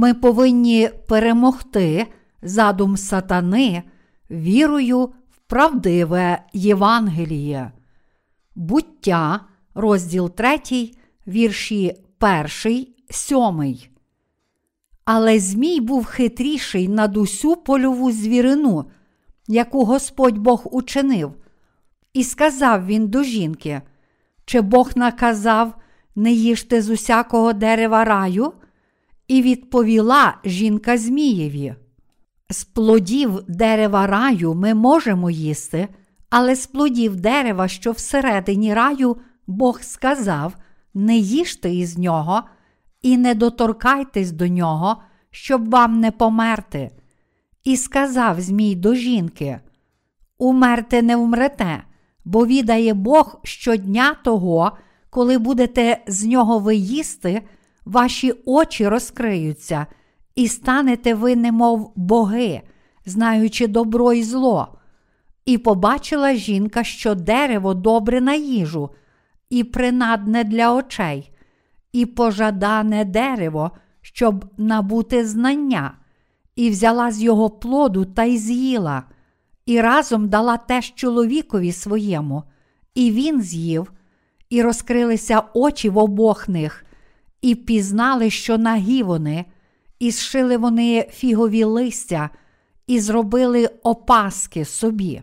Ми повинні перемогти задум сатани вірою в правдиве Євангеліє. Буття, розділ 3, вірші 1, 7. Але Змій був хитріший над усю польову звірину, яку Господь Бог учинив. І сказав він до жінки: Чи Бог наказав не їжте з усякого дерева раю? І відповіла жінка Змієві. З плодів дерева раю ми можемо їсти, але з плодів дерева, що всередині раю, Бог сказав: не їжте із нього і не доторкайтесь до нього, щоб вам не померти. І сказав Змій до жінки: Умерте не вмрете, бо відає Бог щодня того, коли будете з нього виїсти, ваші очі розкриються, і станете ви, немов боги, знаючи добро і зло. І побачила жінка, що дерево добре на їжу, і принадне для очей, і пожадане дерево, щоб набути знання, і взяла з його плоду та й з'їла, і разом дала теж чоловікові своєму, і він з'їв, і розкрилися очі в обох них, і пізнали, що нагі вони, і зшили вони фігові листя, і зробили опаски собі.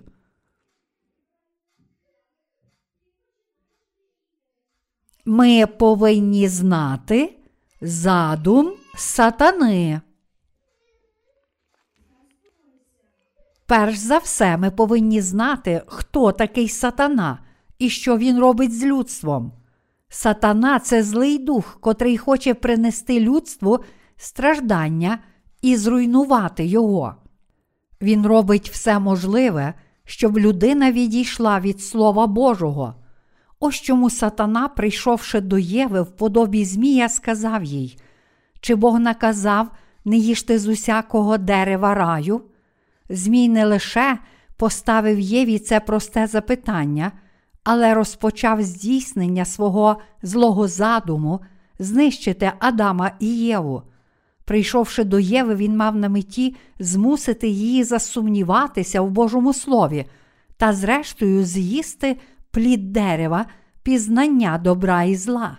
Ми повинні знати задум сатани. Перш за все, ми повинні знати, хто такий сатана і що він робить з людством. Сатана це злий дух, котрий хоче принести людству страждання і зруйнувати його. Він робить все можливе, щоб людина відійшла від Слова Божого. Ось чому сатана, прийшовши до Єви в подобі Змія, сказав їй: Чи Бог наказав не їжте з усякого дерева раю? Змій не лише поставив Єві це просте запитання, але розпочав здійснення свого злого задуму знищити Адама і Єву. Прийшовши до Єви, він мав на меті змусити її засумніватися в Божому Слові та, зрештою, з'їсти плід дерева, пізнання добра і зла.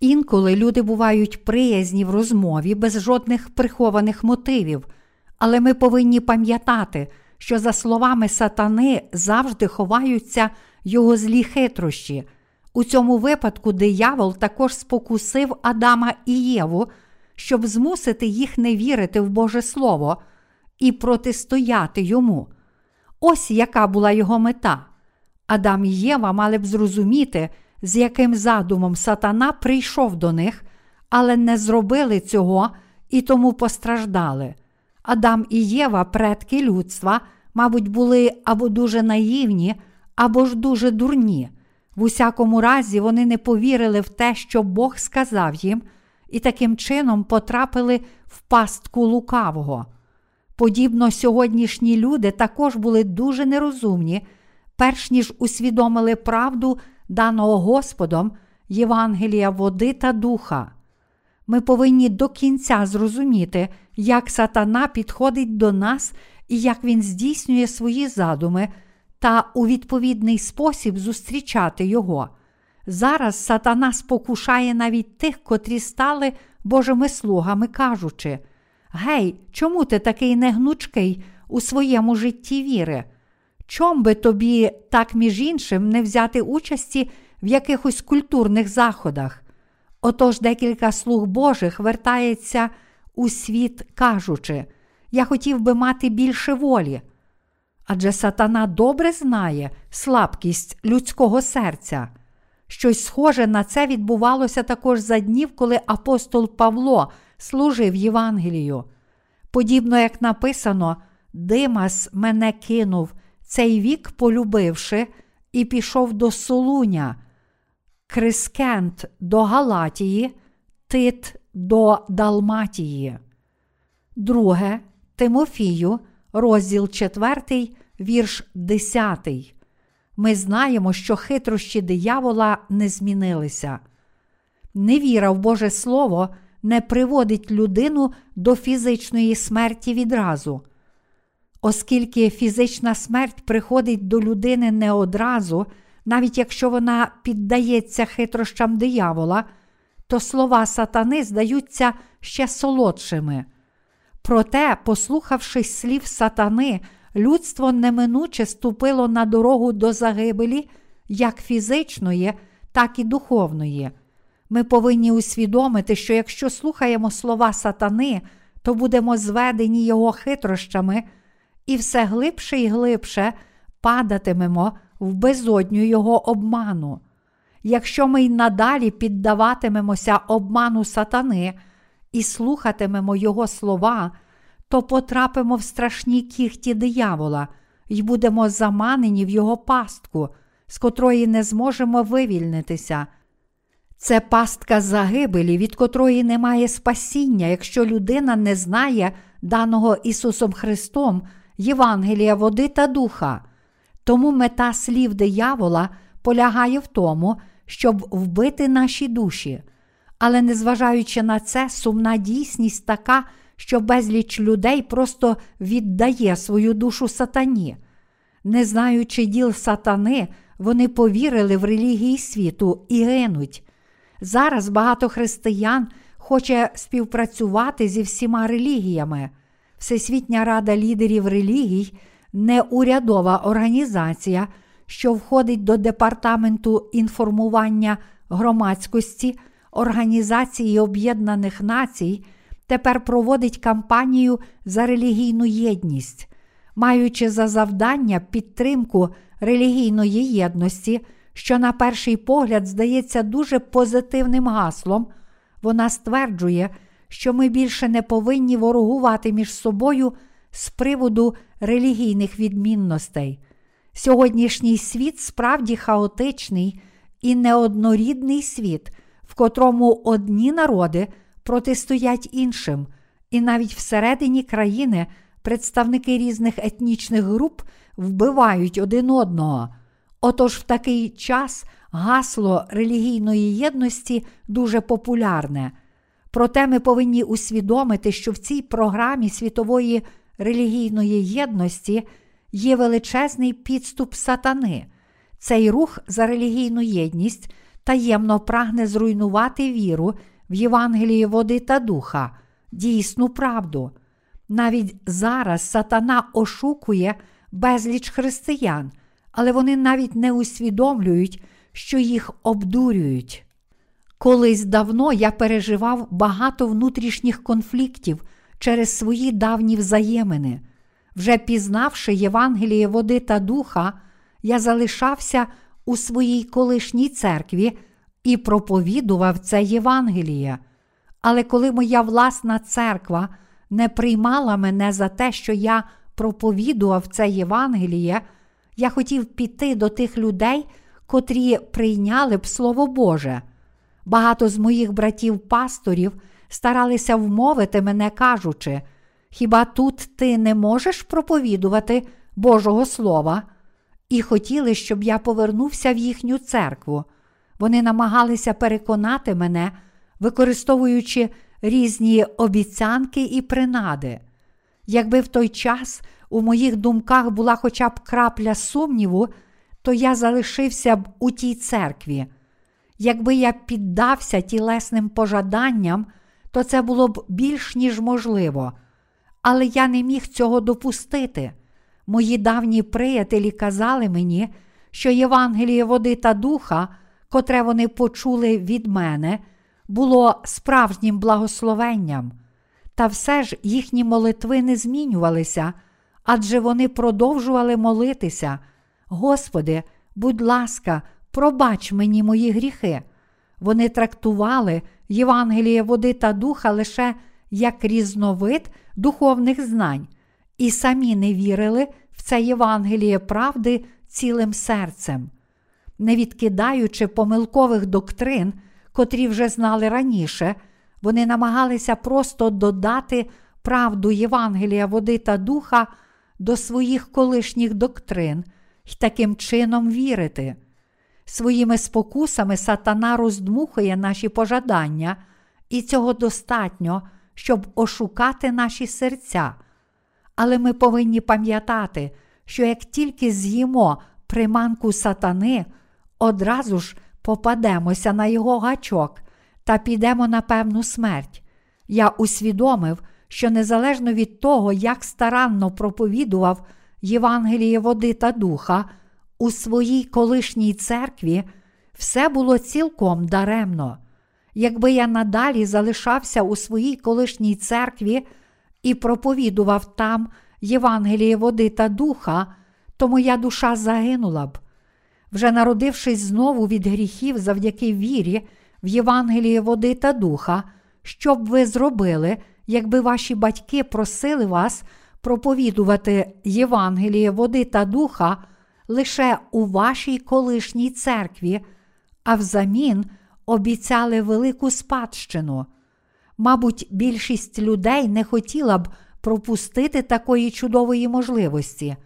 Інколи люди бувають приязні в розмові без жодних прихованих мотивів, але ми повинні пам'ятати, що, за словами сатани, завжди ховаються його злі хитрощі. У цьому випадку диявол також спокусив Адама і Єву, щоб змусити їх не вірити в Боже Слово і протистояти йому. Ось яка була його мета. Адам і Єва мали б зрозуміти, з яким задумом сатана прийшов до них, але не зробили цього і тому постраждали. Адам і Єва, предки людства, мабуть, були або дуже наївні, або ж дуже дурні. В усякому разі, вони не повірили в те, що Бог сказав їм, і таким чином потрапили в пастку лукавого. Подібно сьогоднішні люди також були дуже нерозумні, перш ніж усвідомили правду даного Господом Євангелія води та духа. Ми повинні до кінця зрозуміти, як сатана підходить до нас і як він здійснює свої задуми та у відповідний спосіб зустрічати його. Зараз сатана спокушає навіть тих, котрі стали Божими слугами, кажучи: Гей, чому ти такий негнучкий у своєму житті віри? Чом би тобі, так між іншим, не взяти участі в якихось культурних заходах? Отож декілька слуг Божих вертається у світ, кажучи, я хотів би мати більше волі. Адже сатана добре знає слабкість людського серця. Щось схоже на це відбувалося також за днів, коли апостол Павло служив Євангелію. Подібно як написано, Димас мене кинув, цей вік полюбивши, і пішов до Солуня, Крискент до Галатії, Тит до Далматії. Друге Тимофію, розділ 4, вірш 10. Ми знаємо, що хитрощі диявола не змінилися. Невіра в Боже Слово не приводить людину до фізичної смерті відразу. Оскільки фізична смерть приходить до людини не одразу, навіть якщо вона піддається хитрощам диявола, то слова сатани здаються ще солодшими. Проте, послухавшись слів сатани, людство неминуче ступило на дорогу до загибелі як фізичної, так і духовної. Ми повинні усвідомити, що якщо слухаємо слова сатани, то будемо зведені його хитрощами і все глибше і глибше падатимемо в безодню його обману. Якщо ми й надалі піддаватимемося обману сатани і слухатимемо його слова, то потрапимо в страшні кіхті диявола і будемо заманені в його пастку, з котрої не зможемо вивільнитися. Це пастка загибелі, від котрої немає спасіння, якщо людина не знає даного Ісусом Христом Євангелія води та духа. Тому мета слів диявола полягає в тому, щоб вбити наші душі. Але незважаючи на це, сумна дійсність така, що безліч людей просто віддає свою душу сатані. Не знаючи діл сатани, вони повірили в релігії світу і гинуть. Зараз багато християн хоче співпрацювати зі всіма релігіями. Всесвітня рада лідерів релігій неурядова організація, що входить до Департаменту інформування громадськості Організації Об'єднаних Націй, тепер проводить кампанію за релігійну єдність, маючи за завдання підтримку релігійної єдності, що на перший погляд здається дуже позитивним гаслом, вона стверджує, що ми більше не повинні ворогувати між собою з приводу релігійних відмінностей. Сьогоднішній світ справді хаотичний і неоднорідний світ, в котрому одні народи протистоять іншим, і навіть всередині країни представники різних етнічних груп вбивають один одного. Отож, в такий час гасло релігійної єдності дуже популярне. Проте ми повинні усвідомити, що в цій програмі світової релігійної єдності є величезний підступ сатани. Цей рух за релігійну єдність таємно прагне зруйнувати віру в Євангелії води та духа, дійсну правду. Навіть зараз сатана ошукує безліч християн, але вони навіть не усвідомлюють, що їх обдурюють. Колись давно я переживав багато внутрішніх конфліктів через свої давні взаємини. Вже пізнавши Євангеліє води та духа, я залишався у своїй колишній церкві і проповідував це Євангеліє. Але коли моя власна церква не приймала мене за те, що я проповідував це Євангеліє, я хотів піти до тих людей, котрі прийняли б Слово Боже. Багато з моїх братів-пасторів старалися вмовити мене, кажучи, хіба тут ти не можеш проповідувати Божого Слова? І хотіли, щоб я повернувся в їхню церкву. Вони намагалися переконати мене, використовуючи різні обіцянки і принади. Якби в той час у моїх думках була хоча б крапля сумніву, то я залишився б у тій церкві. Якби я піддався тілесним пожаданням, то це було б більш ніж можливо. Але я не міг цього допустити. Мої давні приятелі казали мені, що Євангеліє води та духа, котре вони почули від мене, було справжнім благословенням. Та все ж їхні молитви не змінювалися, адже вони продовжували молитися. Господи, будь ласка, пробач мені мої гріхи. Вони трактували Євангеліє води та духа лише як різновид духовних знань, і самі не вірили в це Євангеліє правди цілим серцем. Не відкидаючи помилкових доктрин, котрі вже знали раніше, вони намагалися просто додати правду Євангелія води та духа до своїх колишніх доктрин і таким чином вірити. Своїми спокусами сатана роздмухує наші пожадання і цього достатньо, щоб ошукати наші серця. Але ми повинні пам'ятати, що як тільки з'їмо приманку сатани, одразу ж попадемося на його гачок та підемо на певну смерть. Я усвідомив, що незалежно від того, як старанно проповідував Євангеліє води та духа у своїй колишній церкві, все було цілком даремно. Якби я надалі залишався у своїй колишній церкві і проповідував там Євангеліє води та духа, то моя душа загинула б. Вже народившись знову від гріхів завдяки вірі в Євангеліє води та духа, що б ви зробили, якби ваші батьки просили вас проповідувати Євангеліє води та духа лише у вашій колишній церкві, а взамін обіцяли велику спадщину. Мабуть, більшість людей не хотіла б пропустити такої чудової можливості.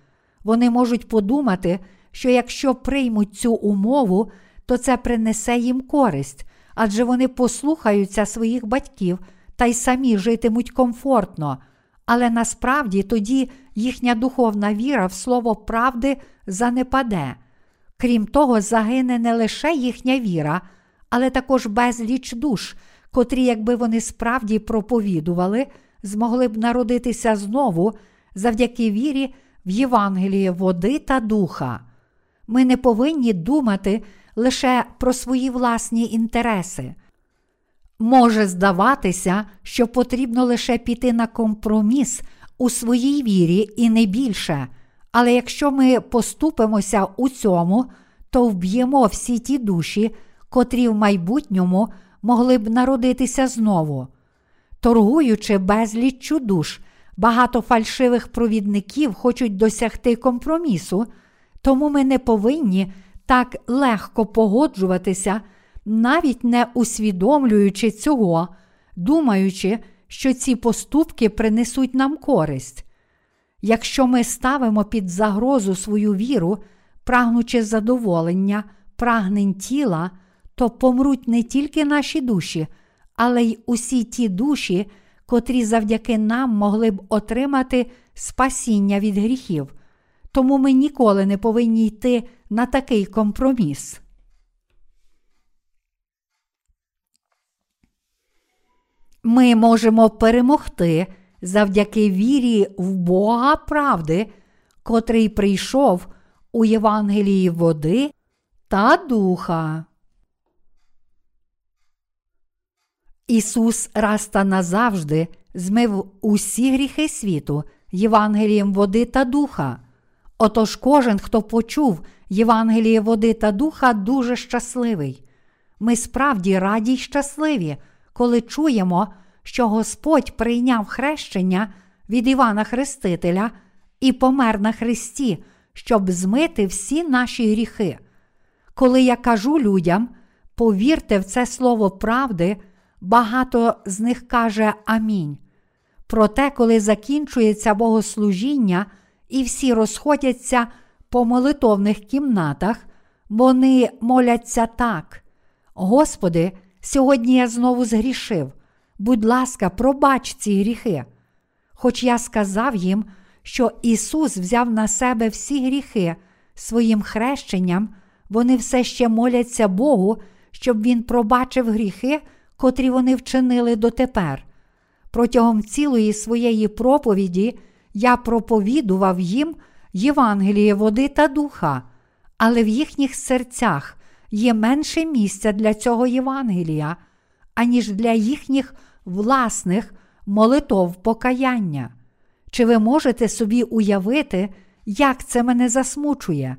Вони можуть подумати, що якщо приймуть цю умову, то це принесе їм користь, адже вони послухаються своїх батьків та й самі житимуть комфортно, але насправді тоді їхня духовна віра в слово правди занепаде. Крім того, загине не лише їхня віра, але також безліч душ, котрі, якби вони справді проповідували, змогли б народитися знову завдяки вірі в Євангеліє води та духа. Ми не повинні думати лише про свої власні інтереси. Може здаватися, що потрібно лише піти на компроміс у своїй вірі і не більше. Але якщо ми поступимося у цьому, то вб'ємо всі ті душі, котрі в майбутньому могли б народитися знову. Торгуючи безліччю душ, багато фальшивих провідників хочуть досягти компромісу, тому ми не повинні так легко погоджуватися, навіть не усвідомлюючи цього, думаючи, що ці поступки принесуть нам користь. Якщо ми ставимо під загрозу свою віру, прагнучи задоволення, прагнень тіла, то помруть не тільки наші душі, але й усі ті душі, котрі завдяки нам могли б отримати спасіння від гріхів. Тому ми ніколи не повинні йти на такий компроміс. Ми можемо перемогти завдяки вірі в Бога правди, котрий прийшов у Євангелії води та духа. Ісус раз та назавжди змив усі гріхи світу Євангелієм води та духа. Отож кожен, хто почув Євангеліє води та духа, дуже щасливий. Ми справді раді й щасливі, коли чуємо, що Господь прийняв хрещення від Івана Хрестителя і помер на Христі, щоб змити всі наші гріхи. Коли я кажу людям, повірте в це слово правди, багато з них каже Амінь. Проте, коли закінчується богослужіння і всі розходяться по молитовних кімнатах, вони моляться так. Господи, сьогодні я знову згрішив. Будь ласка, пробач ці гріхи. Хоч я сказав їм, що Ісус взяв на себе всі гріхи своїм хрещенням, вони все ще моляться Богу, щоб Він пробачив гріхи, котрі вони вчинили дотепер. Протягом цілої своєї проповіді я проповідував їм Євангеліє води та духа, але в їхніх серцях є менше місця для цього Євангелія, аніж для їхніх власних молитов покаяння. Чи ви можете собі уявити, як це мене засмучує?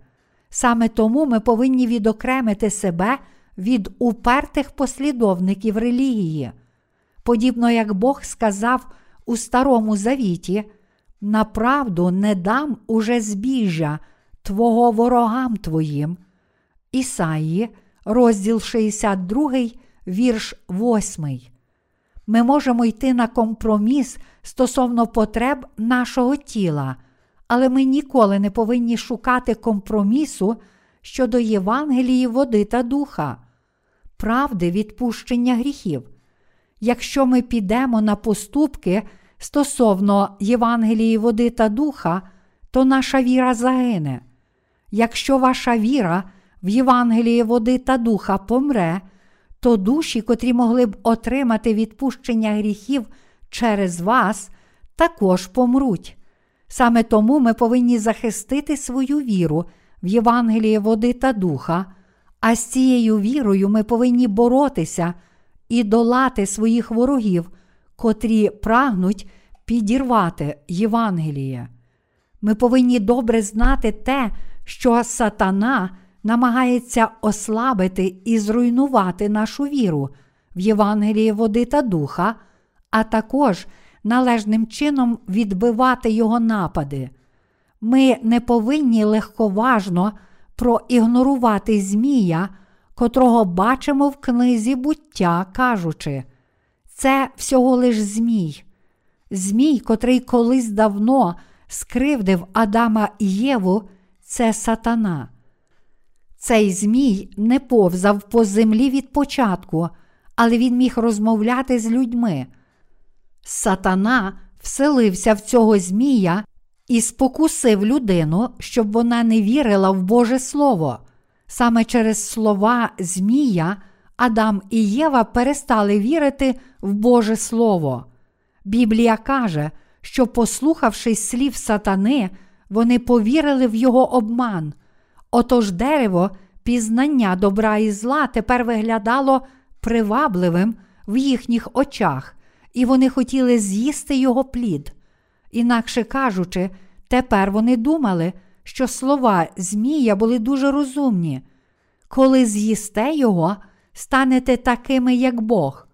Саме тому ми повинні відокремити себе від упертих послідовників релігії. Подібно як Бог сказав у Старому Завіті, направду не дам уже збіжжя Твого ворогам Твоїм. Ісаї, розділ 62, вірш 8. Ми можемо йти на компроміс стосовно потреб нашого тіла, але ми ніколи не повинні шукати компромісу щодо Євангелії води та духа, правди відпущення гріхів. Якщо ми підемо на поступки стосовно Євангелії води та духа, то наша віра загине. Якщо ваша віра в Євангелії води та духа помре, то душі, котрі могли б отримати відпущення гріхів через вас, також помруть. Саме тому ми повинні захистити свою віру в Євангеліє води та духа, а з цією вірою ми повинні боротися і долати своїх ворогів, котрі прагнуть підірвати Євангеліє. Ми повинні добре знати те, що сатана намагається ослабити і зруйнувати нашу віру в Євангеліє води та духа, а також належним чином відбивати його напади. Ми не повинні легковажно проігнорувати Змія, котрого бачимо в книзі буття, кажучи, це всього лиш Змій. Змій, котрий колись давно скривдив Адама і Єву, це сатана. Цей Змій не повзав по землі від початку, але він міг розмовляти з людьми. Сатана вселився в цього Змія і спокусив людину, щоб вона не вірила в Боже Слово. Саме через слова Змія Адам і Єва перестали вірити в Боже Слово. Біблія каже, що, послухавшись слів сатани, вони повірили в його обман. Отож дерево, пізнання добра і зла тепер виглядало привабливим в їхніх очах, і вони хотіли з'їсти його плід. Інакше кажучи, тепер вони думали, що слова Змія були дуже розумні. Коли з'їсте його, станете такими, як Бог.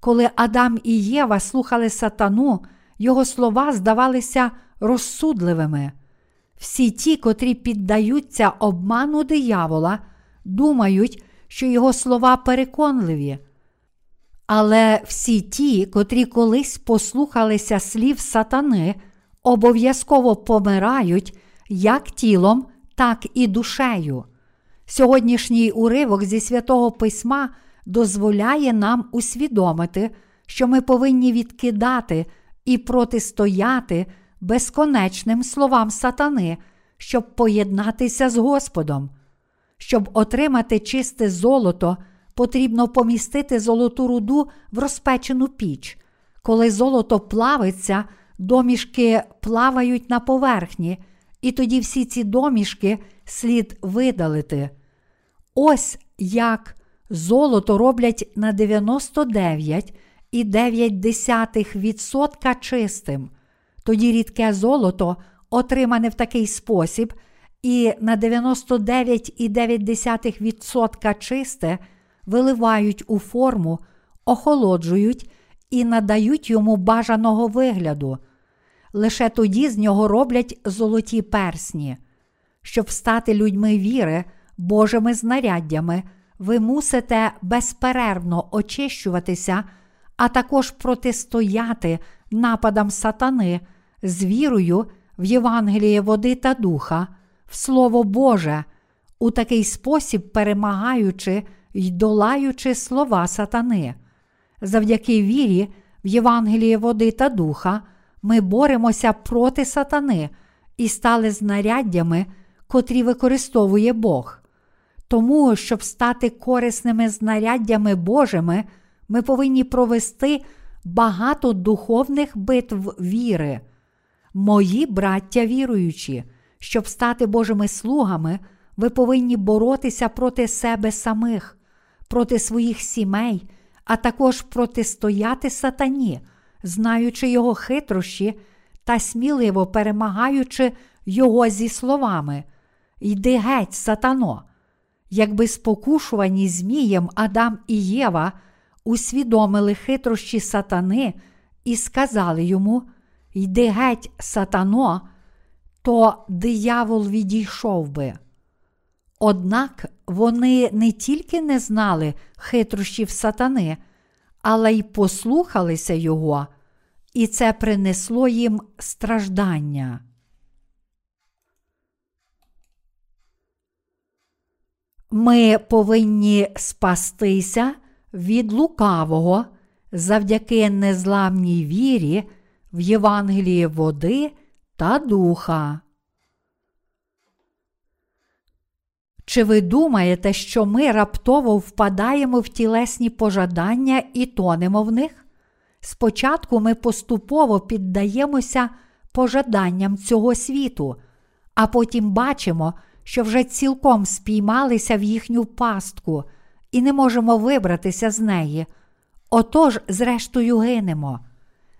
Коли Адам і Єва слухали сатану, його слова здавалися розсудливими. Всі ті, котрі піддаються обману диявола, думають, що його слова переконливі. Але всі ті, котрі колись послухалися слів сатани, обов'язково помирають як тілом, так і душею. Сьогоднішній уривок зі святого письма дозволяє нам усвідомити, що ми повинні відкидати і протистояти безконечним словам сатани, щоб поєднатися з Господом. Щоб отримати чисте золото, потрібно помістити золоту руду в розпечену піч. Коли золото плавиться, домішки плавають на поверхні, і тоді всі ці домішки слід видалити. Ось як золото роблять на 99,9% чистим. Тоді рідке золото, отримане в такий спосіб, і на 99,9% чисте виливають у форму, охолоджують і надають йому бажаного вигляду. Лише тоді з нього роблять золоті персні. Щоб стати людьми віри, Божими знаряддями, ви мусите безперервно очищуватися, а також протистояти нападам сатани з вірою в Євангеліє води та духа, в Слово Боже, у такий спосіб перемагаючи й долаючи слова сатани. Завдяки вірі в Євангеліє води та духа ми боремося проти сатани і стали знаряддями, котрі використовує Бог. Тому, щоб стати корисними знаряддями Божими, ми повинні провести багато духовних битв віри. Мої браття віруючі, щоб стати Божими слугами, ви повинні боротися проти себе самих, проти своїх сімей, а також протистояти сатані, знаючи його хитрощі та сміливо перемагаючи його зі словами. Йди геть, сатано. Якби спокушувані Змієм Адам і Єва усвідомили хитрощі сатани і сказали йому: Йди геть, сатано, то диявол відійшов би. Однак вони не тільки не знали хитрощів сатани, але й послухалися його, і це принесло їм страждання. Ми повинні спастися від лукавого, завдяки незламній вірі в Євангелії води та духа. Чи ви думаєте, що ми раптово впадаємо в тілесні пожадання і тонемо в них? Спочатку ми поступово піддаємося пожаданням цього світу, а потім бачимо, що вже цілком спіймалися в їхню пастку і не можемо вибратися з неї. Отож, зрештою, гинемо.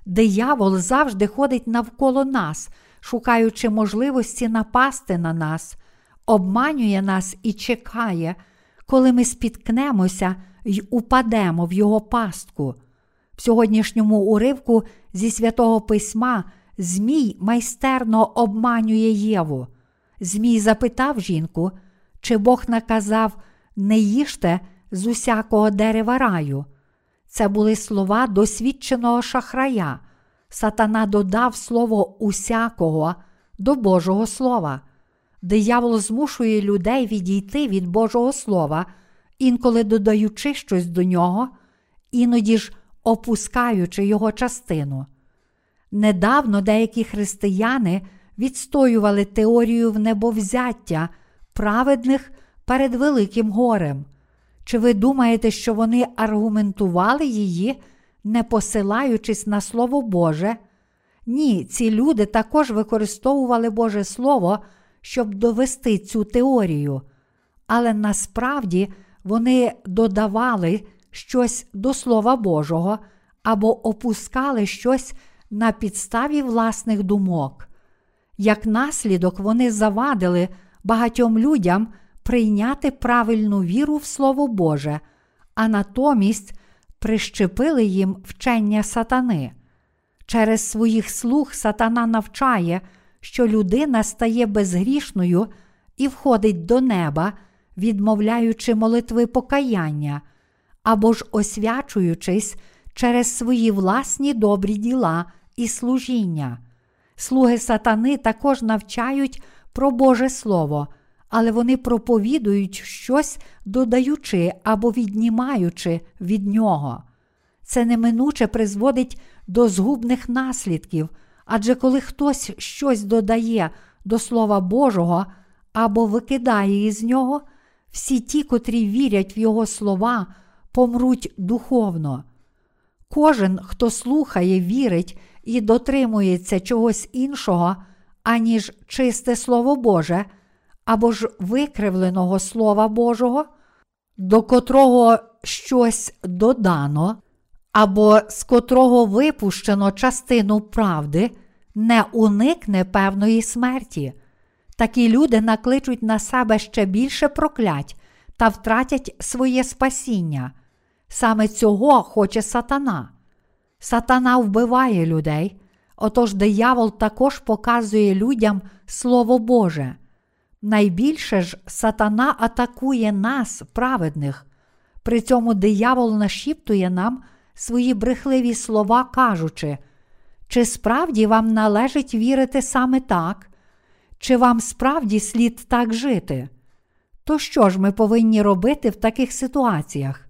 Диявол завжди ходить навколо нас, шукаючи можливості напасти на нас, обманює нас і чекає, коли ми спіткнемося й упадемо в його пастку. В сьогоднішньому уривку зі святого письма Змій майстерно обманює Єву. Змій запитав жінку, чи Бог наказав не їжте з усякого дерева раю. Це були слова досвідченого шахрая. Сатана додав слово усякого до Божого Слова. Диявол змушує людей відійти від Божого Слова, інколи додаючи щось до нього, іноді ж опускаючи його частину. Недавно деякі християни відстоювали теорію внебовзяття праведних перед Великим горем. Чи ви думаєте, що вони аргументували її, не посилаючись на Слово Боже? Ні, ці люди також використовували Боже Слово, щоб довести цю теорію, але насправді вони додавали щось до Слова Божого або опускали щось на підставі власних думок. Як наслідок, вони завадили багатьом людям прийняти правильну віру в Слово Боже, а натомість прищепили їм вчення сатани. Через своїх слуг сатана навчає, що людина стає безгрішною і входить до неба, відмовляючи молитви покаяння, або ж освячуючись через свої власні добрі діла і служіння. Слуги сатани також навчають про Боже Слово, але вони проповідують щось, додаючи або віднімаючи від нього. Це неминуче призводить до згубних наслідків, адже коли хтось щось додає до Слова Божого або викидає із нього, всі ті, котрі вірять в Його слова, помруть духовно. Кожен, хто слухає, вірить і дотримується чогось іншого, аніж чисте Слово Боже, або ж викривленого Слова Божого, до котрого щось додано, або з котрого випущено частину правди, не уникне певної смерті. Такі люди накличуть на себе ще більше проклять та втратять своє спасіння. Саме цього хоче сатана. Сатана вбиває людей, отож диявол також показує людям Слово Боже. Найбільше ж сатана атакує нас, праведних. При цьому диявол нашіптує нам свої брехливі слова, кажучи, чи справді вам належить вірити саме так, чи вам справді слід так жити? То що ж ми повинні робити в таких ситуаціях?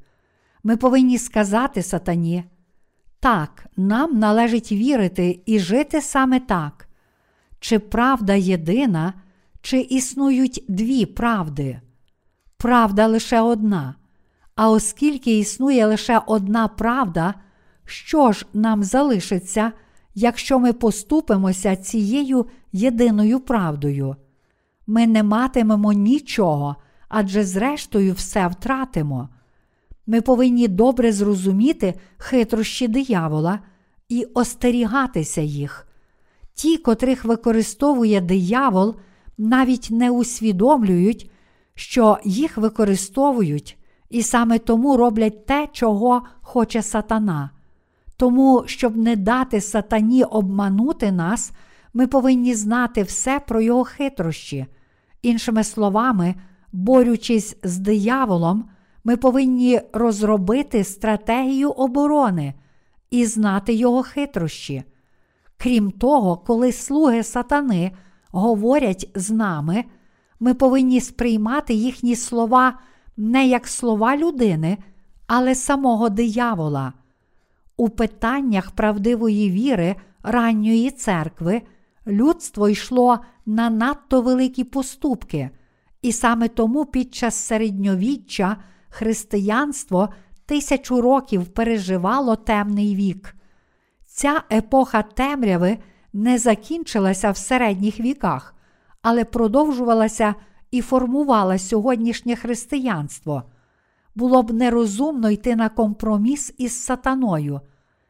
Ми повинні сказати сатані, так, нам належить вірити і жити саме так. Чи правда єдина, чи існують дві правди? Правда лише одна. А оскільки існує лише одна правда, що ж нам залишиться, якщо ми поступимося цією єдиною правдою? Ми не матимемо нічого, адже зрештою все втратимо. Ми повинні добре зрозуміти хитрощі диявола і остерігатися їх. Ті, котрих використовує диявол, навіть не усвідомлюють, що їх використовують, і саме тому роблять те, чого хоче сатана. Тому, щоб не дати сатані обманути нас, ми повинні знати все про його хитрощі. Іншими словами, борючись з дияволом, ми повинні розробити стратегію оборони і знати його хитрощі. Крім того, коли слуги сатани говорять з нами, ми повинні сприймати їхні слова не як слова людини, але самого диявола. У питаннях правдивої віри ранньої церкви людство йшло на надто великі поступки, і саме тому під час середньовіччя християнство тисячу років переживало темний вік. Ця епоха темряви не закінчилася в середніх віках, але продовжувалася і формувала сьогоднішнє християнство. Було б нерозумно йти на компроміс із сатаною.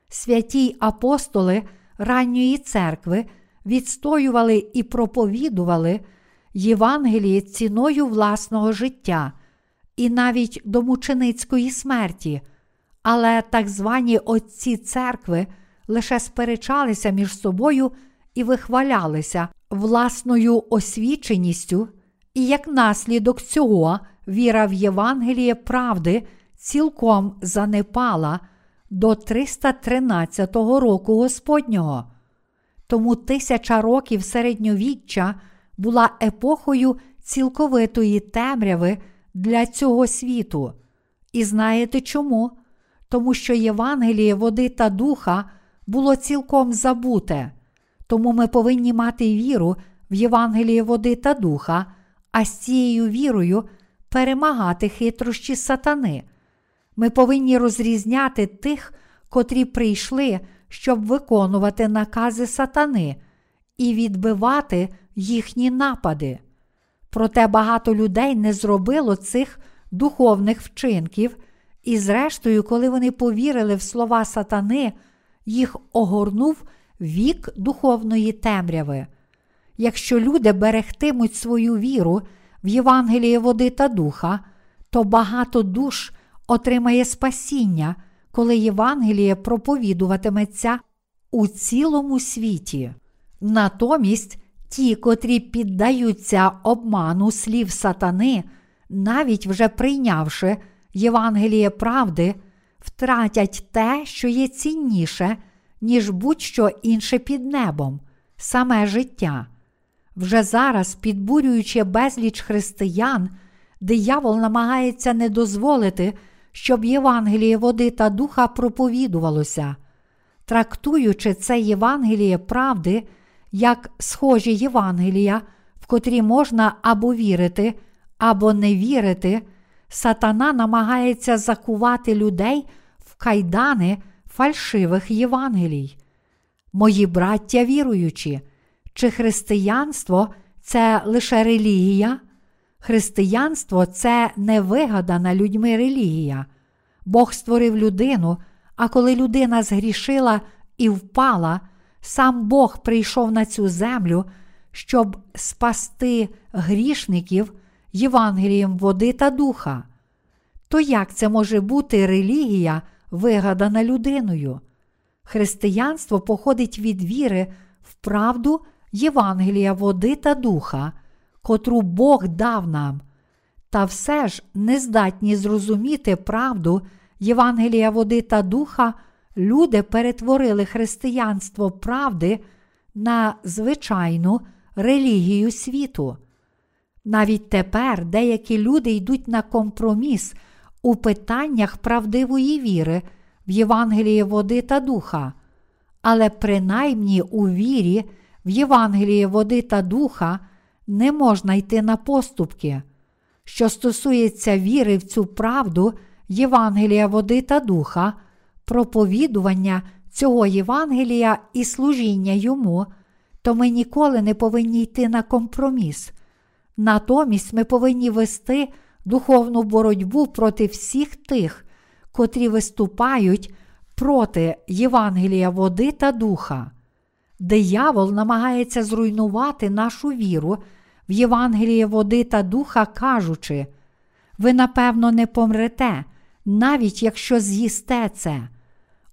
Святі апостоли ранньої церкви відстоювали і проповідували Євангеліє ціною власного життя і навіть до мученицької смерті, але так звані отці церкви лише сперечалися між собою і вихвалялися власною освіченістю, і як наслідок цього віра в Євангеліє правди цілком занепала до 313 року Господнього. Тому тисяча років середньовіччя була епохою цілковитої темряви для цього світу. І знаєте чому? Тому що Євангеліє води та духа було цілком забуте. Тому ми повинні мати віру в Євангеліє води та духа, а з цією вірою перемагати хитрощі сатани. Ми повинні розрізняти тих, котрі прийшли, щоб виконувати накази сатани, і відбивати їхні напади. Проте багато людей не зробило цих духовних вчинків, і, зрештою, коли вони повірили в слова сатани, їх огорнув вік духовної темряви. Якщо люди берегтимуть свою віру в Євангеліє води та духа, то багато душ отримає спасіння, коли Євангеліє проповідуватиметься у цілому світі. Натомість ті, котрі піддаються обману слів сатани, навіть вже прийнявши Євангеліє правди, втратять те, що є цінніше, ніж будь-що інше під небом, саме життя. Вже зараз, підбурюючи безліч християн, диявол намагається не дозволити, щоб Євангеліє води та духа проповідувалося. Трактуючи це Євангеліє правди як схожі Євангелія, в котрі можна або вірити, або не вірити, сатана намагається закувати людей в кайдани фальшивих Євангелій. Мої браття віруючі, чи християнство це лише релігія? Християнство це не вигадана людьми релігія. Бог створив людину, а коли людина згрішила і впала, сам Бог прийшов на цю землю, щоб спасти грішників Євангелієм води та духа. То як це може бути релігія, вигадана людиною? Християнство походить від віри в правду Євангелія води та духа, котру Бог дав нам, та все ж не здатні зрозуміти правду Євангелія води та духа, люди перетворили християнство правди на звичайну релігію світу. Навіть тепер деякі люди йдуть на компроміс у питаннях правдивої віри в Євангелії води та духа, але принаймні у вірі в Євангелії води та духа не можна йти на поступки. Що стосується віри в цю правду Євангелія води та духа, проповідування цього Євангелія і служіння йому, то ми ніколи не повинні йти на компроміс. Натомість ми повинні вести духовну боротьбу проти всіх тих, котрі виступають проти Євангелія води та духа. Диявол намагається зруйнувати нашу віру в Євангеліє води та духа, кажучи, ви, напевно, не помрете, навіть якщо з'їсте це.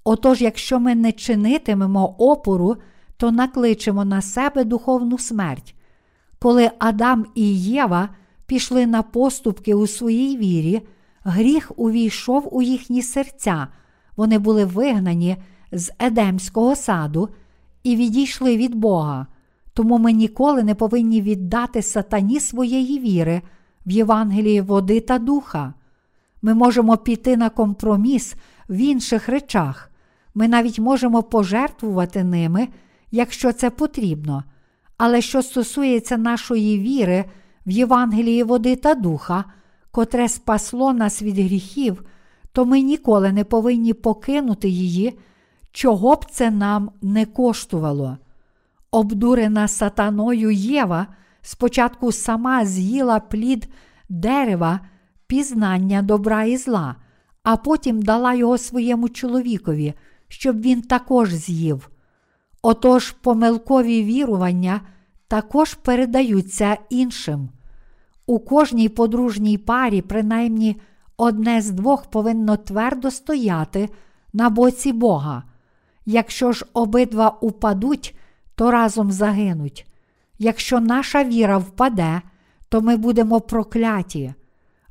Отож, якщо ми не чинитимемо опору, то накличемо на себе духовну смерть. Коли Адам і Єва пішли на поступки у своїй вірі, гріх увійшов у їхні серця, вони були вигнані з Едемського саду і відійшли від Бога. Тому ми ніколи не повинні віддати сатані своєї віри в Євангелії води та духа. Ми можемо піти на компроміс в інших речах. Ми навіть можемо пожертвувати ними, якщо це потрібно. Але що стосується нашої віри в Євангелії води та духа, котре спасло нас від гріхів, то ми ніколи не повинні покинути її, чого б це нам не коштувало. Обдурена сатаною Єва спочатку сама з'їла плід дерева, пізнання добра і зла, а потім дала його своєму чоловікові, щоб він також з'їв. Отож, помилкові вірування також передаються іншим. У кожній подружній парі, принаймні, одне з двох повинно твердо стояти на боці Бога. Якщо ж обидва упадуть, то разом загинуть. Якщо наша віра впаде, то ми будемо прокляті.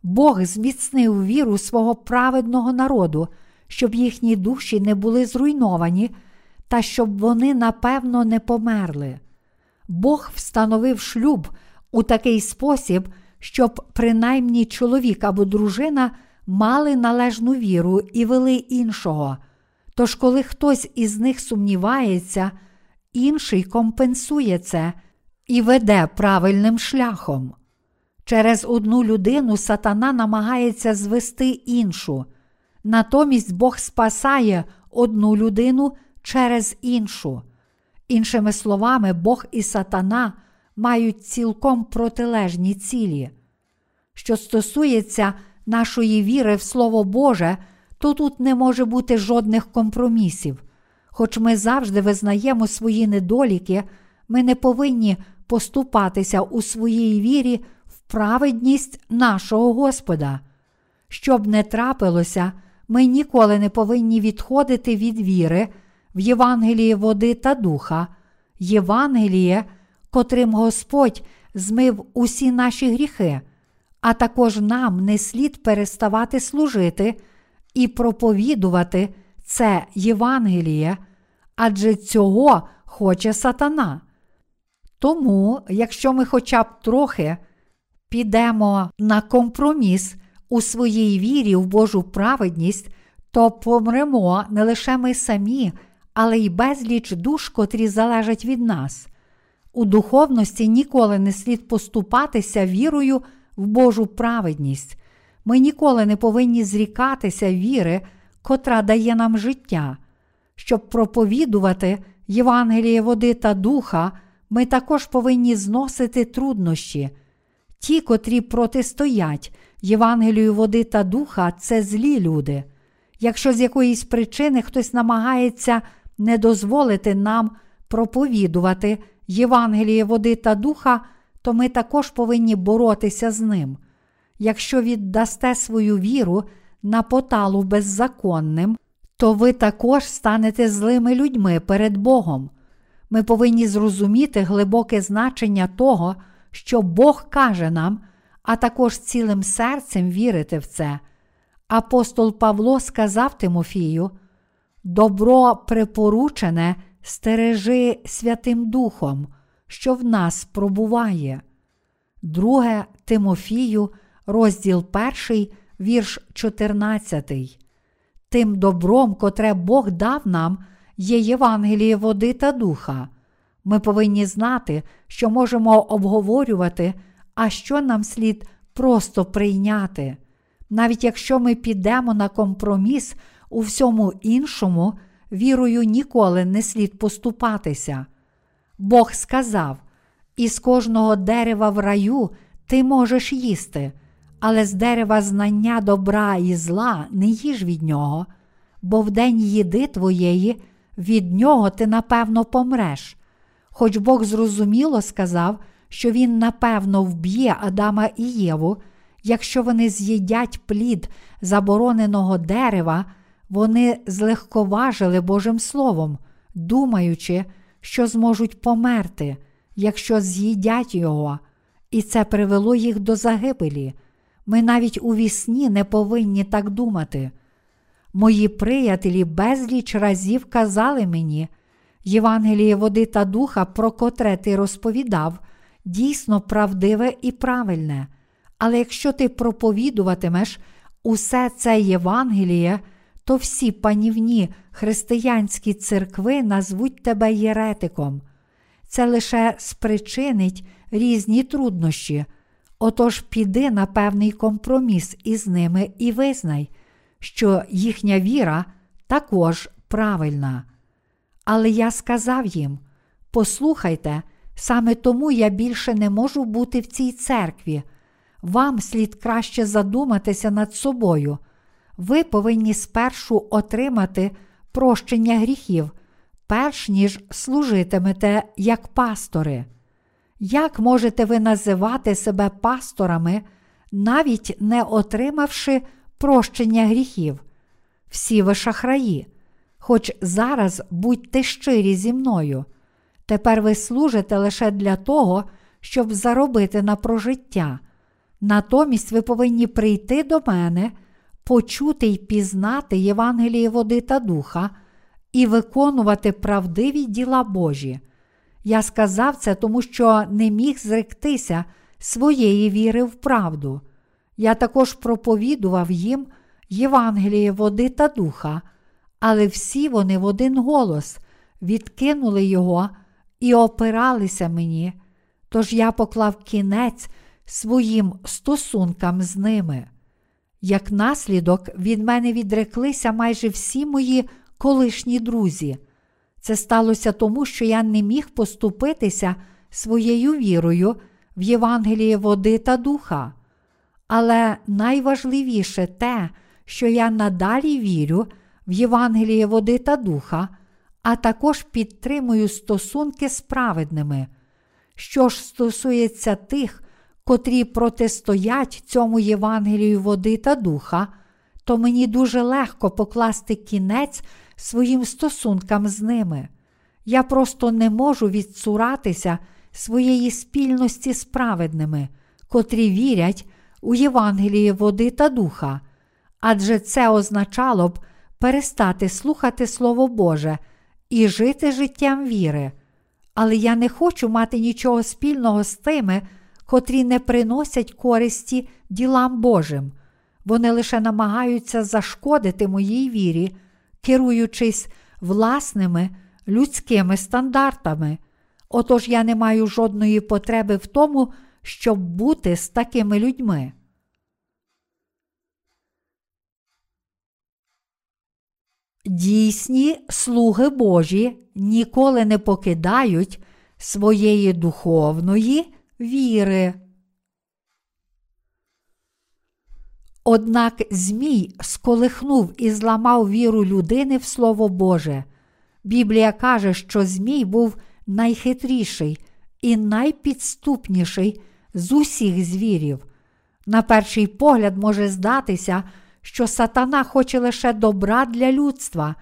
Бог зміцнив віру свого праведного народу, щоб їхні душі не були зруйновані, та щоб вони напевно не померли. Бог встановив шлюб у такий спосіб, щоб принаймні чоловік або дружина мали належну віру і вели іншого. Тож, коли хтось із них сумнівається, інший компенсує це і веде правильним шляхом. Через одну людину сатана намагається звести іншу, натомість Бог спасає одну людину через іншу. Іншими словами, Бог і сатана мають цілком протилежні цілі. Що стосується нашої віри в Слово Боже, то тут не може бути жодних компромісів. Хоч ми завжди визнаємо свої недоліки, ми не повинні поступатися у своїй вірі в праведність нашого Господа. Щоб не трапилося, ми ніколи не повинні відходити від віри в Євангеліє води та духа, Євангеліє, котрим Господь змив усі наші гріхи, а також нам не слід переставати служити і проповідувати це Євангеліє, адже цього хоче сатана. Тому, якщо ми хоча б трохи підемо на компроміс у своїй вірі в Божу праведність, то помремо не лише ми самі, але й безліч душ, котрі залежать від нас. У духовності ніколи не слід поступатися вірою в Божу праведність. Ми ніколи не повинні зрікатися віри, котра дає нам життя. Щоб проповідувати Євангеліє води та духа, ми також повинні зносити труднощі. Ті, котрі протистоять Євангелію води та духа, це злі люди. Якщо з якоїсь причини хтось намагається не дозволити нам проповідувати Євангеліє води та духа, то ми також повинні боротися з ним. Якщо віддасте свою віру на поталу беззаконним, то ви також станете злими людьми перед Богом. Ми повинні зрозуміти глибоке значення того, що Бог каже нам, а також цілим серцем вірити в це. Апостол Павло сказав Тимофію: Добро припоручене стережи Святим Духом, що в нас пробуває. Друге Тимофію, розділ 1, вірш 14. Тим добром, котре Бог дав нам, є Євангеліє води та духа. Ми повинні знати, що можемо обговорювати, а що нам слід просто прийняти. Навіть якщо ми підемо на компроміс у всьому іншому, вірою ніколи не слід поступатися. Бог сказав: із кожного дерева в раю ти можеш їсти, але з дерева знання добра і зла не їж від нього, бо в день їди твоєї від нього ти напевно помреш. Хоч Бог зрозуміло сказав, що Він напевно вб'є Адама і Єву, якщо вони з'їдять плід забороненого дерева, вони злегковажили Божим Словом, думаючи, що зможуть померти, якщо з'їдять його, і це привело їх до загибелі. Ми навіть у вісні не повинні так думати. Мої приятелі безліч разів казали мені, Євангеліє води та духа, про котре ти розповідав, дійсно правдиве і правильне. Але якщо ти проповідуватимеш усе це Євангеліє, то всі панівні християнські церкви назвуть тебе єретиком. Це лише спричинить різні труднощі. Отож піди на певний компроміс із ними і визнай, що їхня віра також правильна. Але я сказав їм: послухайте, саме тому я більше не можу бути в цій церкві. Вам слід краще задуматися над собою. Ви повинні спершу отримати прощення гріхів, перш ніж служитимете як пастори. Як можете ви називати себе пасторами, навіть не отримавши прощення гріхів? Всі ви шахраї, хоч зараз будьте щирі зі мною. Тепер ви служите лише для того, щоб заробити на прожиття. Натомість ви повинні прийти до мене, почути й пізнати Євангеліє води та духа і виконувати правдиві діла Божі. Я сказав це, тому що не міг зректися своєї віри в правду. Я також проповідував їм Євангеліє води та духа, але всі вони в один голос відкинули його і опиралися мені, тож я поклав кінець своїм стосункам з ними. Як наслідок, від мене відреклися майже всі мої колишні друзі. Це сталося тому, що я не міг поступитися своєю вірою в Євангеліє води та духа. Але найважливіше те, що я надалі вірю в Євангеліє води та духа, а також підтримую стосунки з праведними. Що ж стосується тих, котрі протистоять цьому Євангелію води та духа, то мені дуже легко покласти кінець своїм стосункам з ними. Я просто не можу відцуратися своєї спільності з праведними, котрі вірять у Євангеліє води та духа, адже це означало б перестати слухати Слово Боже і жити життям віри. Але я не хочу мати нічого спільного з тими, котрі не приносять користі ділам Божим. Вони лише намагаються зашкодити моїй вірі, керуючись власними людськими стандартами. Отож я не маю жодної потреби в тому, щоб бути з такими людьми. Дійсні слуги Божі ніколи не покидають своєї духовної віри. Однак Змій сколихнув і зламав віру людини в Слово Боже. Біблія каже, що Змій був найхитріший і найпідступніший з усіх звірів. На перший погляд може здатися, що сатана хоче лише добра для людства,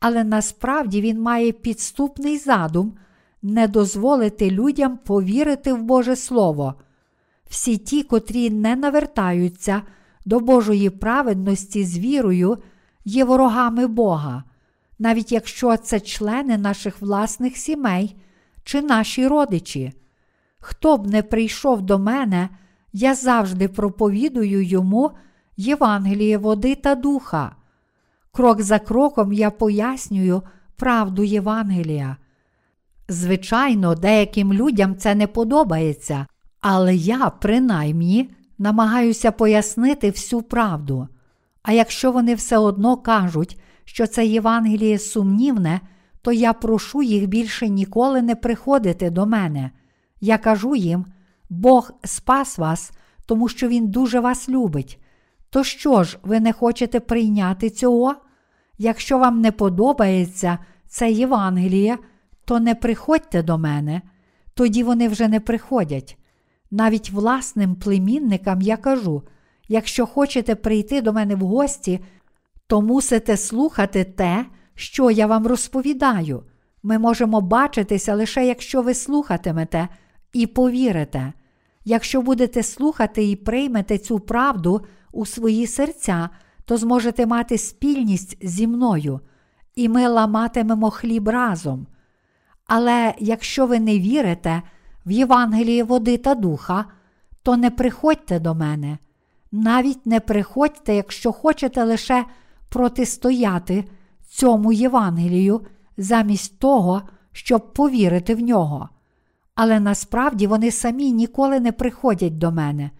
але насправді він має підступний задум не дозволити людям повірити в Боже Слово. Всі ті, котрі не навертаються до Божої праведності з вірою, є ворогами Бога, навіть якщо це члени наших власних сімей чи наші родичі. Хто б не прийшов до мене, я завжди проповідую йому Євангеліє води та духа. Крок за кроком я пояснюю правду Євангелія. Звичайно, деяким людям це не подобається, але я, принаймні, намагаюся пояснити всю правду. А якщо вони все одно кажуть, що це Євангеліє сумнівне, то я прошу їх більше ніколи не приходити до мене. Я кажу їм: Бог спас вас, тому що Він дуже вас любить. То що ж, ви не хочете прийняти цього? Якщо вам не подобається це Євангеліє, то не приходьте до мене, тоді вони вже не приходять. Навіть власним племінникам я кажу: якщо хочете прийти до мене в гості, то мусите слухати те, що я вам розповідаю. Ми можемо бачитися лише якщо ви слухатимете і повірите. Якщо будете слухати і приймете цю правду у свої серця, то зможете мати спільність зі мною, і ми ламатимемо хліб разом. Але якщо ви не вірите в Євангеліє води та духа, то не приходьте до мене. Навіть не приходьте, якщо хочете лише протистояти цьому Євангелію замість того, щоб повірити в нього. Але насправді вони самі ніколи не приходять до мене.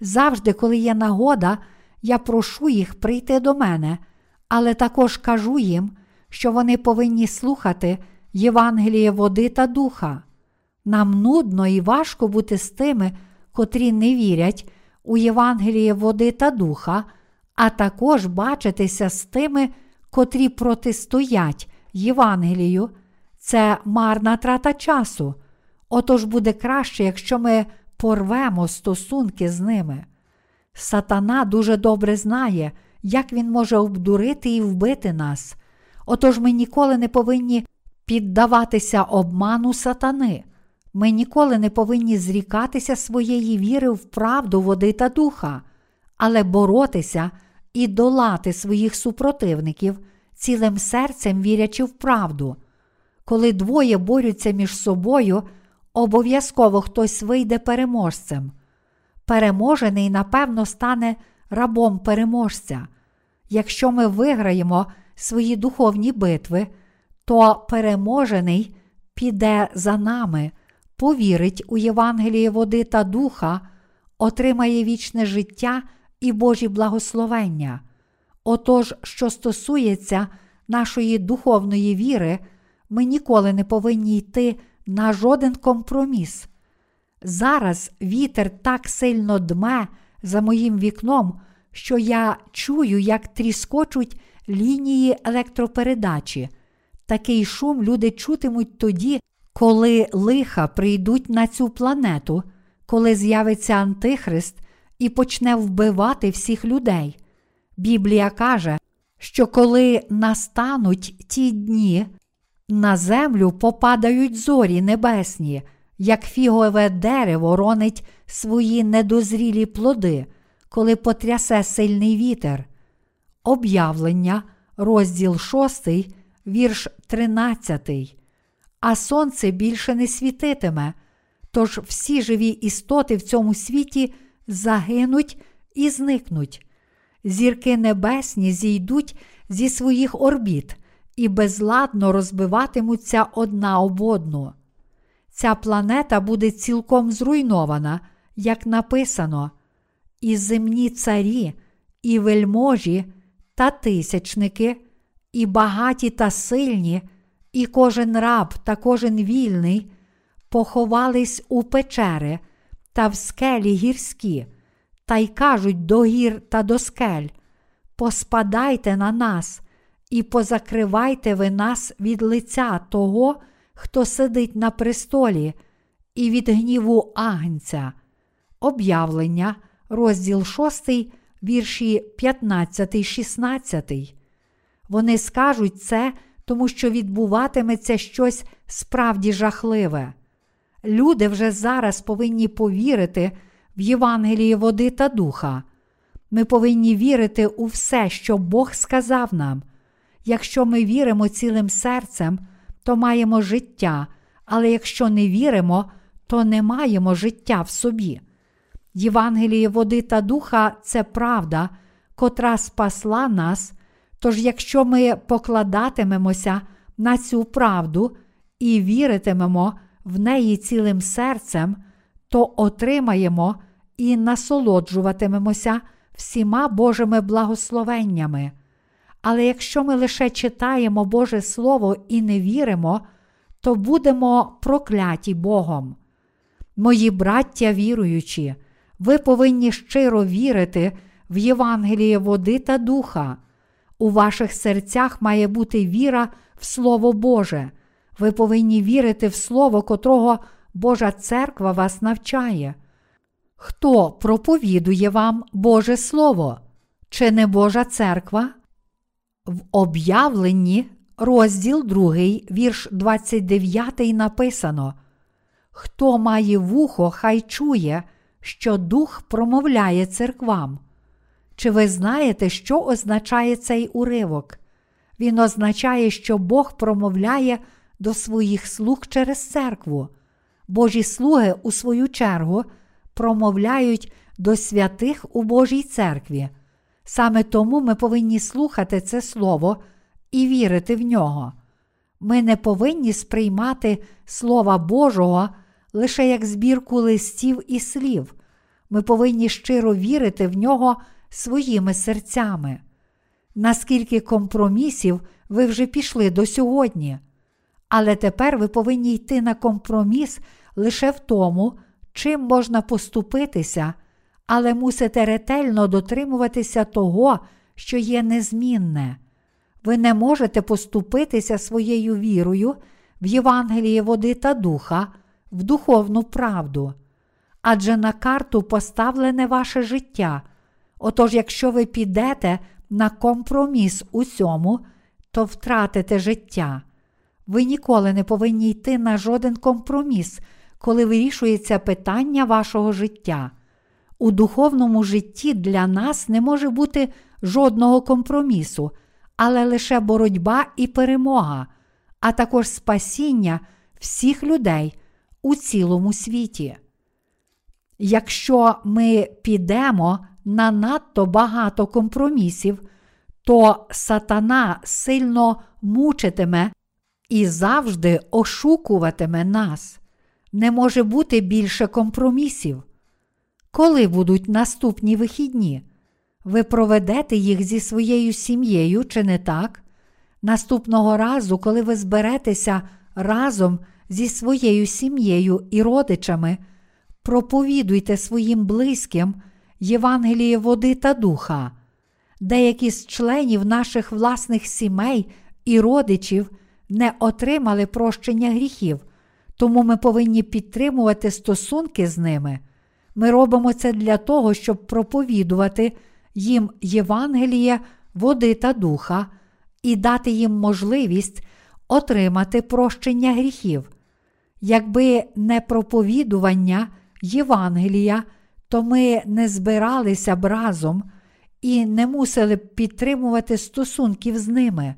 Завжди, коли є нагода, я прошу їх прийти до мене, але також кажу їм, що вони повинні слухати Євангеліє води та духа. Нам нудно і важко бути з тими, котрі не вірять у Євангеліє води та духа, а також бачитися з тими, котрі протистоять Євангелію. Це марна трата часу. Отож буде краще, якщо ми порвемо стосунки з ними. Сатана дуже добре знає, як він може обдурити і вбити нас. Отож ми ніколи не повинні піддаватися обману сатани. Ми ніколи не повинні зрікатися своєї віри в правду води та духа, але боротися і долати своїх супротивників, цілим серцем вірячи в правду. Коли двоє борються між собою, обов'язково хтось вийде переможцем. Переможений, напевно, стане рабом переможця. Якщо ми виграємо свої духовні битви, то переможений піде за нами, повірить у Євангеліє води та духа, отримає вічне життя і Божі благословення. Отож, що стосується нашої духовної віри, ми ніколи не повинні йти на жоден компроміс. Зараз вітер так сильно дме за моїм вікном, що я чую, як тріскочуть лінії електропередачі. Такий шум люди чутимуть тоді, коли лиха прийдуть на цю планету, коли з'явиться Антихрист і почне вбивати всіх людей. Біблія каже, що коли настануть ті дні, на землю попадають зорі небесні, як фігове дерево ронить свої недозрілі плоди, коли потрясе сильний вітер. Об'явлення, розділ 6, вірш 13. А сонце більше не світитиме, тож всі живі істоти в цьому світі загинуть і зникнуть. Зірки небесні зійдуть зі своїх орбіт і безладно розбиватимуться одна об одну. Ця планета буде цілком зруйнована, як написано, і земні царі, і вельможі та тисячники, і багаті та сильні, і кожен раб та кожен вільний поховались у печери та в скелі гірські, та й кажуть до гір та до скель: Поспадайте на нас і позакривайте ви нас від лиця того, хто сидить на престолі, і від гніву агнця. Об'явлення, розділ 6, вірші 15, 16. Вони скажуть це, тому що відбуватиметься щось справді жахливе. Люди вже зараз повинні повірити в Євангелії води та духа. Ми повинні вірити у все, що Бог сказав нам. Якщо ми віримо цілим серцем, то маємо життя, але якщо не віримо, то не маємо життя в собі. Євангеліє води та духа це правда, котра спасла нас. Тож, якщо ми покладатимемося на цю правду і віритимемо в неї цілим серцем, то отримаємо і насолоджуватимемося всіма Божими благословеннями. Але якщо ми лише читаємо Боже Слово і не віримо, то будемо прокляті Богом. Мої браття віруючі, ви повинні щиро вірити в Євангеліє води та духа. У ваших серцях має бути віра в Слово Боже. Ви повинні вірити в Слово, котрого Божа церква вас навчає. Хто проповідує вам Боже Слово? Чи не Божа церква? В об'явленні, розділ 2, вірш 29 написано: Хто має вухо, хай чує, що Дух промовляє церквам. Чи ви знаєте, що означає цей уривок? Він означає, що Бог промовляє до своїх слуг через церкву. Божі слуги, у свою чергу, промовляють до святих у Божій церкві. Саме тому ми повинні слухати це слово і вірити в нього. Ми не повинні сприймати Слова Божого лише як збірку листів і слів. Ми повинні щиро вірити в нього своїми серцями. Наскільки компромісів ви вже пішли до сьогодні? Але тепер ви повинні йти на компроміс лише в тому, чим можна поступитися, але мусите ретельно дотримуватися того, що є незмінне. Ви не можете поступитися своєю вірою в Євангеліє води та духа, в духовну правду. Адже на карту поставлене ваше життя. Отож, якщо ви підете на компроміс у цьому, то втратите життя. Ви ніколи не повинні йти на жоден компроміс, коли вирішується питання вашого життя. У духовному житті для нас не може бути жодного компромісу, але лише боротьба і перемога, а також спасіння всіх людей у цілому світі. Якщо ми підемо на надто багато компромісів, то сатана сильно мучитиме і завжди ошукуватиме нас. Не може бути більше компромісів. Коли будуть наступні вихідні? Ви проведете їх зі своєю сім'єю, чи не так? Наступного разу, коли ви зберетеся разом зі своєю сім'єю і родичами, проповідуйте своїм близьким Євангеліє води та духа. Деякі з членів наших власних сімей і родичів не отримали прощення гріхів, тому ми повинні підтримувати стосунки з ними. Ми робимо це для того, щоб проповідувати їм Євангеліє, води та духа і дати їм можливість отримати прощення гріхів. Якби не проповідування Євангелія, то ми не збиралися б разом і не мусили б підтримувати стосунків з ними.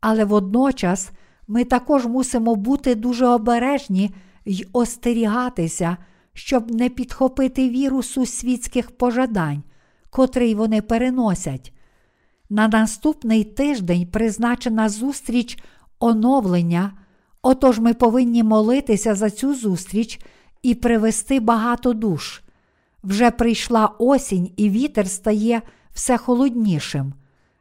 Але водночас ми також мусимо бути дуже обережні й остерігатися, щоб не підхопити вірусу світських пожадань, котрий вони переносять. На наступний тиждень призначена зустріч оновлення, отож ми повинні молитися за цю зустріч і привести багато душ. Вже прийшла осінь, і вітер стає все холоднішим.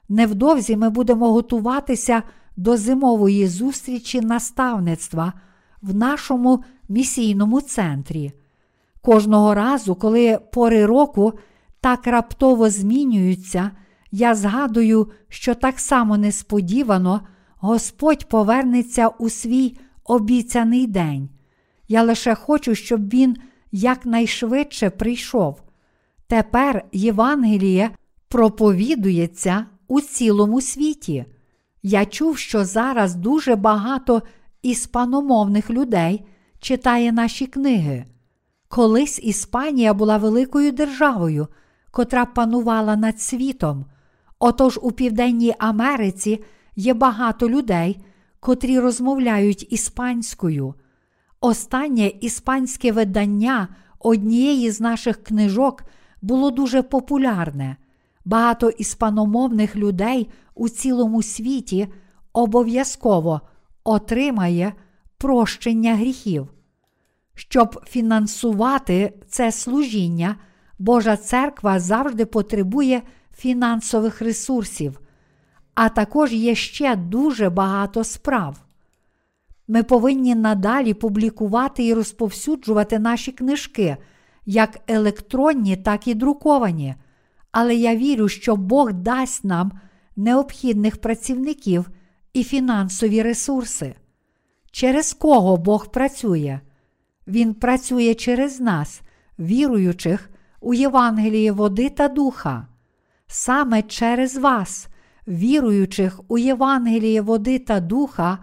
Невдовзі ми будемо готуватися до зимової зустрічі наставництва в нашому місійному центрі. Кожного разу, коли пори року так раптово змінюються, я згадую, що так само несподівано Господь повернеться у свій обіцяний день. Я лише хочу, щоб він якнайшвидше прийшов. Тепер Євангеліє проповідується у цілому світі. Я чув, що зараз дуже багато іспаномовних людей читає наші книги. Колись Іспанія була великою державою, котра панувала над світом. Отож у Південній Америці є багато людей, котрі розмовляють іспанською. Останнє іспанське видання однієї з наших книжок було дуже популярне. Багато іспаномовних людей у цілому світі обов'язково отримає прощення гріхів. Щоб фінансувати це служіння, Божа церква завжди потребує фінансових ресурсів, а також є ще дуже багато справ. Ми повинні надалі публікувати і розповсюджувати наші книжки, як електронні, так і друковані. Але я вірю, що Бог дасть нам необхідних працівників і фінансові ресурси. Через кого Бог працює? Він працює через нас, віруючих у Євангеліє води та духа. Саме через вас, віруючих у Євангеліє води та духа,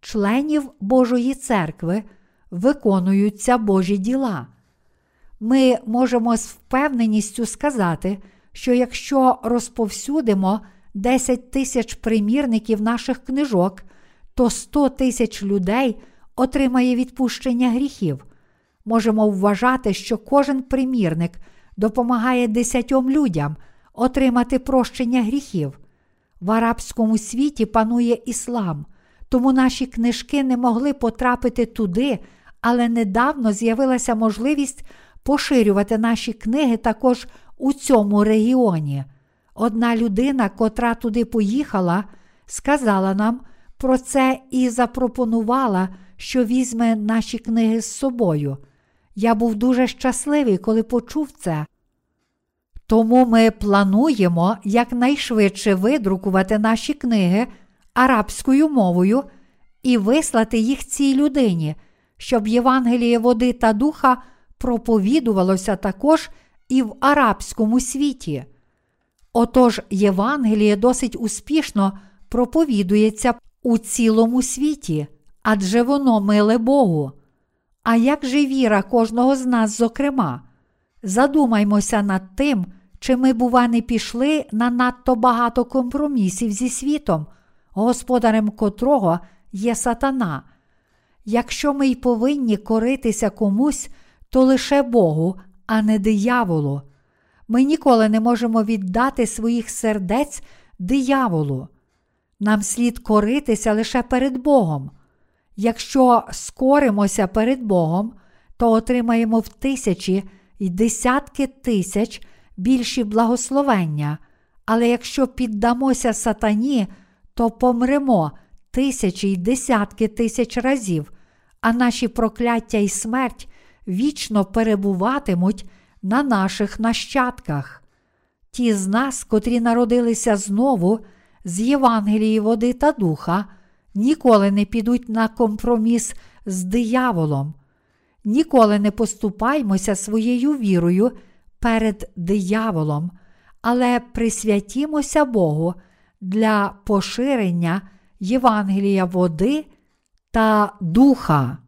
членів Божої церкви, виконуються Божі діла. Ми можемо з впевненістю сказати, що якщо розповсюдимо 10 тисяч примірників наших книжок, то 100 тисяч людей отримає відпущення гріхів. Можемо вважати, що кожен примірник допомагає десятьом людям отримати прощення гріхів. В арабському світі панує іслам, тому наші книжки не могли потрапити туди, але недавно з'явилася можливість поширювати наші книги також у цьому регіоні. Одна людина, котра туди поїхала, сказала нам про це і запропонувала, що візьме наші книги з собою. Я був дуже щасливий, коли почув це. Тому ми плануємо якнайшвидше видрукувати наші книги арабською мовою і вислати їх цій людині, щоб Євангеліє води та духа проповідувалося також і в арабському світі. Отож, Євангеліє досить успішно проповідується у цілому світі, адже воно миле Богу. А як же віра кожного з нас, зокрема? Задумаймося над тим, чи ми, бува, не пішли на надто багато компромісів зі світом, господарем котрого є сатана. Якщо ми й повинні коритися комусь, то лише Богу, а не дияволу. Ми ніколи не можемо віддати своїх сердець дияволу. Нам слід коритися лише перед Богом. Якщо скоримося перед Богом, то отримаємо в тисячі й десятки тисяч більші благословення, але якщо піддамося сатані, то помремо тисячі й десятки тисяч разів, а наші прокляття і смерть вічно перебуватимуть на наших нащадках. Ті з нас, котрі народилися знову з Євангелії води та духа, ніколи не підуть на компроміс з дияволом, ніколи не поступаймося своєю вірою перед дияволом, але присвятімося Богу для поширення Євангелія води та духа.